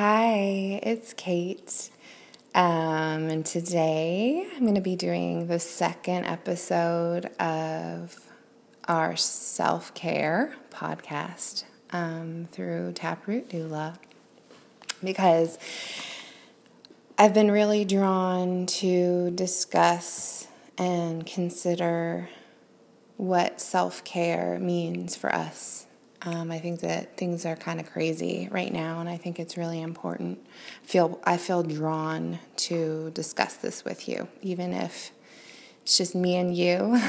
Hi, it's Kate. Um, and today I'm going to be doing the second episode of our self care podcast um, through Taproot Doula because I've been really drawn to discuss and consider what self care means for us um, I think that things are kind of crazy right now, and I think it's really important. Feel I feel drawn to discuss this with you, even if it's just me and you,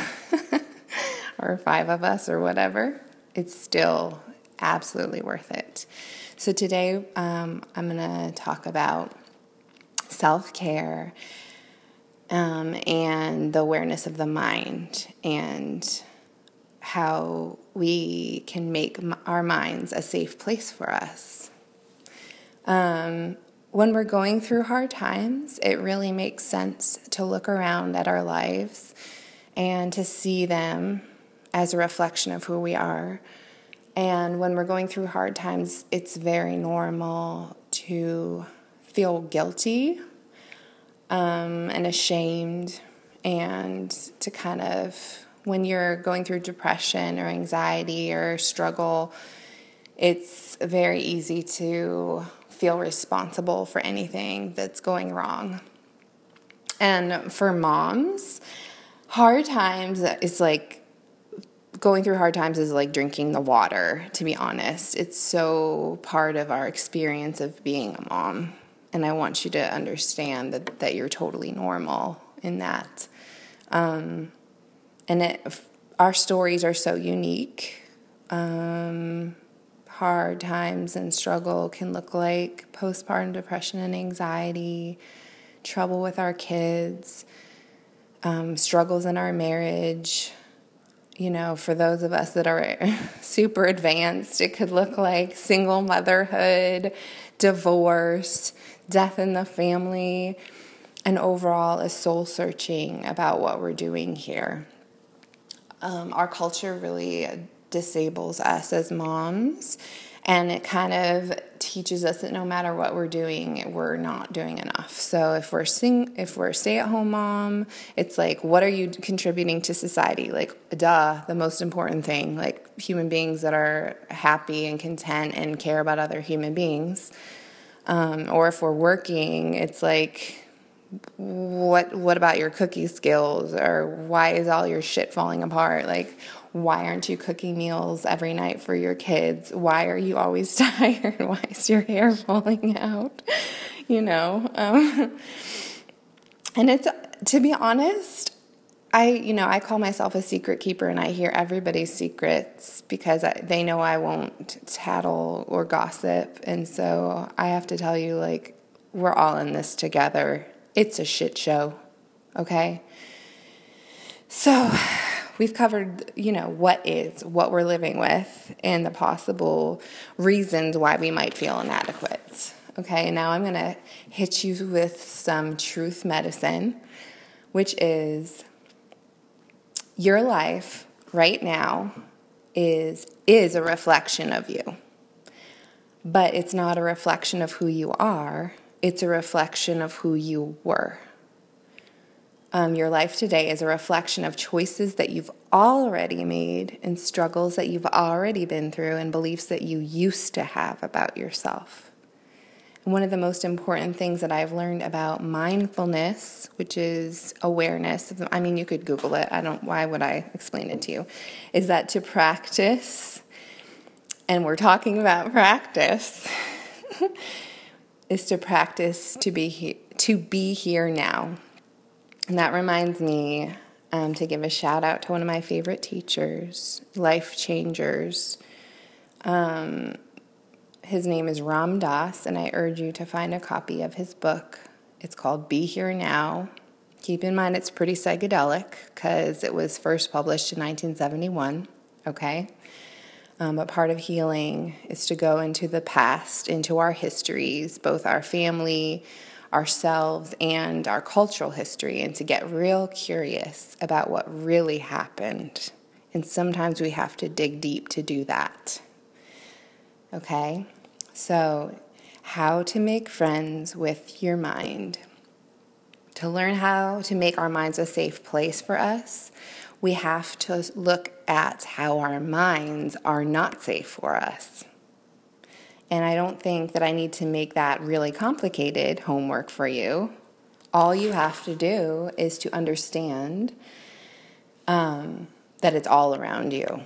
or five of us, or whatever. It's still absolutely worth it. So today, um, I'm going to talk about self care um, and the awareness of the mind and how we can make our minds a safe place for us. Um, when we're going through hard times, it really makes sense to look around at our lives and to see them as a reflection of who we are. And when we're going through hard times, it's very normal to feel guilty um, and ashamed and to kind of when you're going through depression or anxiety or struggle, it's very easy to feel responsible for anything that's going wrong. And for moms, hard times is like going through hard times is like drinking the water, to be honest. It's so part of our experience of being a mom. And I want you to understand that, that you're totally normal in that. Um, and it, our stories are so unique. Um, hard times and struggle can look like postpartum depression and anxiety, trouble with our kids, um, struggles in our marriage. You know, for those of us that are super advanced, it could look like single motherhood, divorce, death in the family, and overall a soul searching about what we're doing here um, our culture really disables us as moms and it kind of teaches us that no matter what we're doing we're not doing enough. So if we're sing if we're stay-at-home mom it's like what are you contributing to society? Like duh the most important thing. Like human beings that are happy and content and care about other human beings. Um, or if we're working it's like what what about your cookie skills? Or why is all your shit falling apart? Like why aren't you cooking meals every night for your kids? Why are you always tired? Why is your hair falling out? You know um, and it's to be honest I, you know, I call myself a secret keeper and I hear everybody's secrets because I, they know I won't tattle or gossip. And so I have to tell you, like, we're all in this together it's a shit show, okay? So, we've covered, you know, what is, what we're living with, and the possible reasons why we might feel inadequate. Okay, now I'm gonna hit you with some truth medicine, which is your life right now is is a reflection of you. But it's not a reflection of who you are it's a reflection of who you were. Um, your life today is a reflection of choices that you've already made and struggles that you've already been through and beliefs that you used to have about yourself. And one of the most important things that I've learned about mindfulness, which is awareness, I mean, you could Google it, I don't, why would I explain it to you, is that to practice, and we're talking about practice. is to practice to be he- to be here now. And that reminds me um, to give a shout out to one of my favorite teachers, life changers. Um, his name is Ram Dass, and I urge you to find a copy of his book. It's called Be Here Now. Keep in mind it's pretty psychedelic because it was first published in 1971, okay? Um, but part of healing is to go into the past, into our histories, both our family, ourselves, and our cultural history, and to get real curious about what really happened. And sometimes we have to dig deep to do that. Okay? So, how to make friends with your mind. To learn how to make our minds a safe place for us, we have to look at how our minds are not safe for us. And I don't think that I need to make that really complicated homework for you. All you have to do is to understand um, that it's all around you.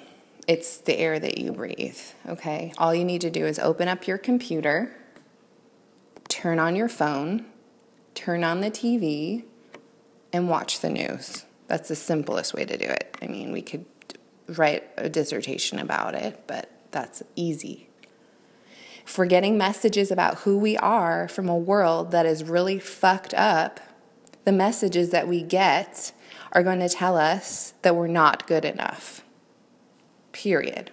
It's the air that you breathe, okay? All you need to do is open up your computer, turn on your phone, turn on the TV, and watch the news. That's the simplest way to do it. I mean, we could write a dissertation about it, but that's easy. If we're getting messages about who we are from a world that is really fucked up, the messages that we get are going to tell us that we're not good enough. Period.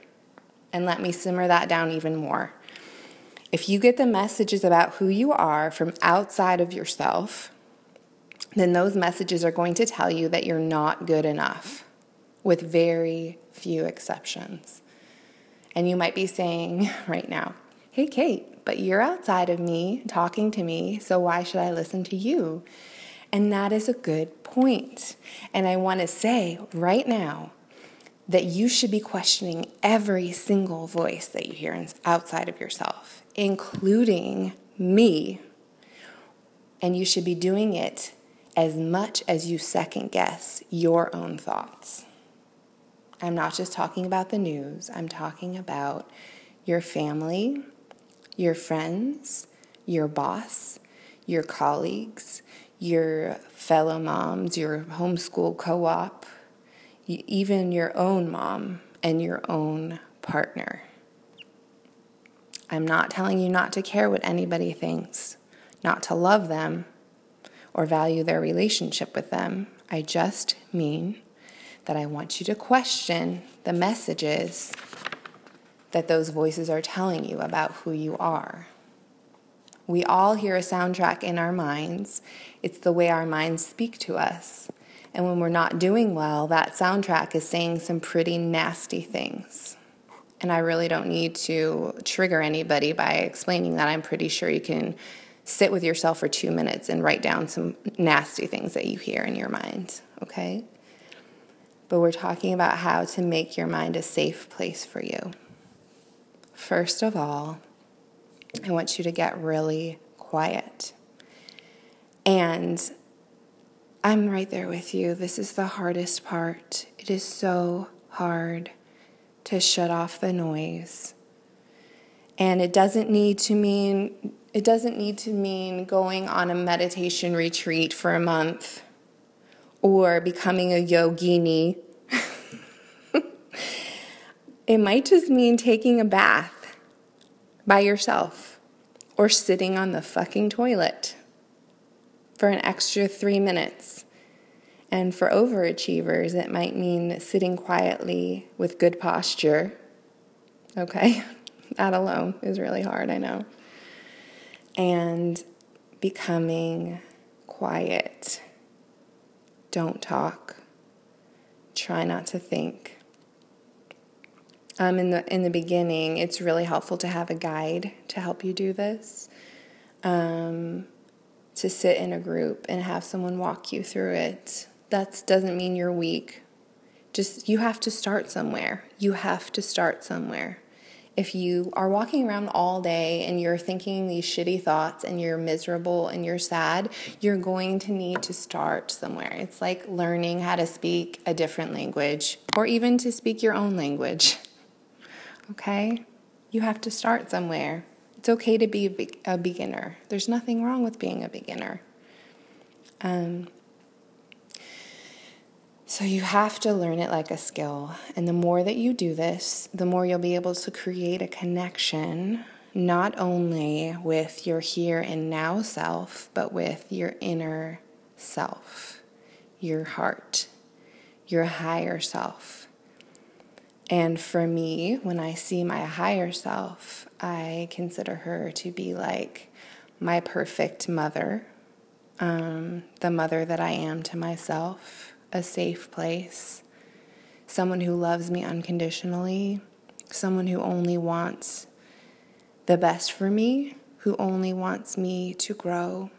And let me simmer that down even more. If you get the messages about who you are from outside of yourself, then those messages are going to tell you that you're not good enough, with very few exceptions. And you might be saying right now, Hey, Kate, but you're outside of me talking to me, so why should I listen to you? And that is a good point. And I want to say right now that you should be questioning every single voice that you hear outside of yourself, including me. And you should be doing it as much as you second guess your own thoughts. I'm not just talking about the news, I'm talking about your family, your friends, your boss, your colleagues, your fellow moms, your homeschool co op, even your own mom and your own partner. I'm not telling you not to care what anybody thinks, not to love them, or value their relationship with them. I just mean that I want you to question the messages that those voices are telling you about who you are. We all hear a soundtrack in our minds. It's the way our minds speak to us. And when we're not doing well, that soundtrack is saying some pretty nasty things. And I really don't need to trigger anybody by explaining that. I'm pretty sure you can sit with yourself for two minutes and write down some nasty things that you hear in your mind, okay? But we're talking about how to make your mind a safe place for you. First of all, I want you to get really quiet. And I'm right there with you. This is the hardest part. It is so hard to shut off the noise. And it doesn't need to mean it doesn't need to mean going on a meditation retreat for a month or becoming a yogini. it might just mean taking a bath by yourself or sitting on the fucking toilet for an extra three minutes. And for overachievers, it might mean sitting quietly with good posture. Okay? That alone is really hard, I know and becoming quiet. Don't talk. Try not to think. Um, in the in the beginning, it's really helpful to have a guide to help you do this. Um, to sit in a group and have someone walk you through it. That doesn't mean you're weak. Just you have to start somewhere. You have to start somewhere if you are walking around all day and you're thinking these shitty thoughts and you're miserable and you're sad, you're going to need to start somewhere. It's like learning how to speak a different language or even to speak your own language. Okay? You have to start somewhere. It's okay to be a, be- a beginner, there's nothing wrong with being a beginner. Um, so you have to learn it like a skill. And the more that you do this, the more you'll be able to create a connection not only with your here and now self, but with your inner self, your heart, your higher self. And for me, when I see my higher self, I consider her to be like my perfect mother, um, the mother that I am to myself a safe place, someone who loves me unconditionally, someone who only wants the best for me, who only wants me to grow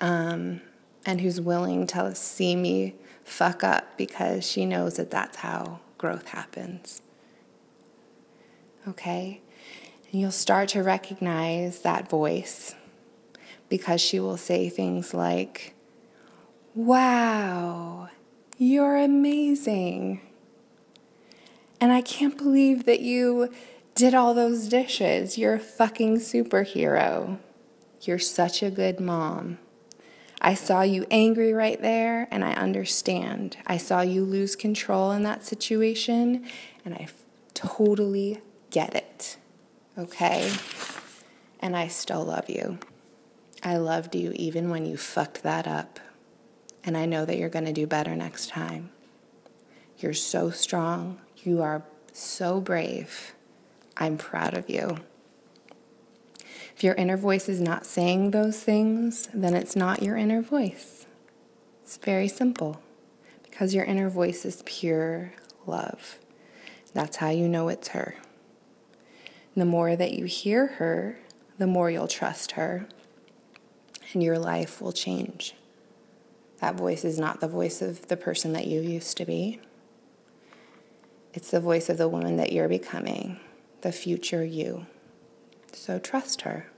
um, and who's willing to see me fuck up because she knows that that's how growth happens. Okay? And you'll start to recognize that voice because she will say things like, Wow, you're amazing. And I can't believe that you did all those dishes. You're a fucking superhero. You're such a good mom. I saw you angry right there, and I understand. I saw you lose control in that situation, and I totally get it. Okay? And I still love you. I loved you even when you fucked that up. And I know that you're going to do better next time. You're so strong. You are so brave. I'm proud of you. If your inner voice is not saying those things, then it's not your inner voice. It's very simple because your inner voice is pure love. That's how you know it's her. the more that you hear her, the more you'll trust her, and your life will change. That voice is not the voice of the person that you used to be. It's the voice of the woman that you're becoming, the future you. So trust her.